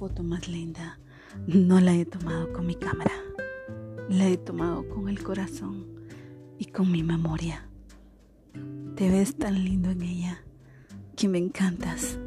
foto más linda no la he tomado con mi cámara, la he tomado con el corazón y con mi memoria. Te ves tan lindo en ella que me encantas.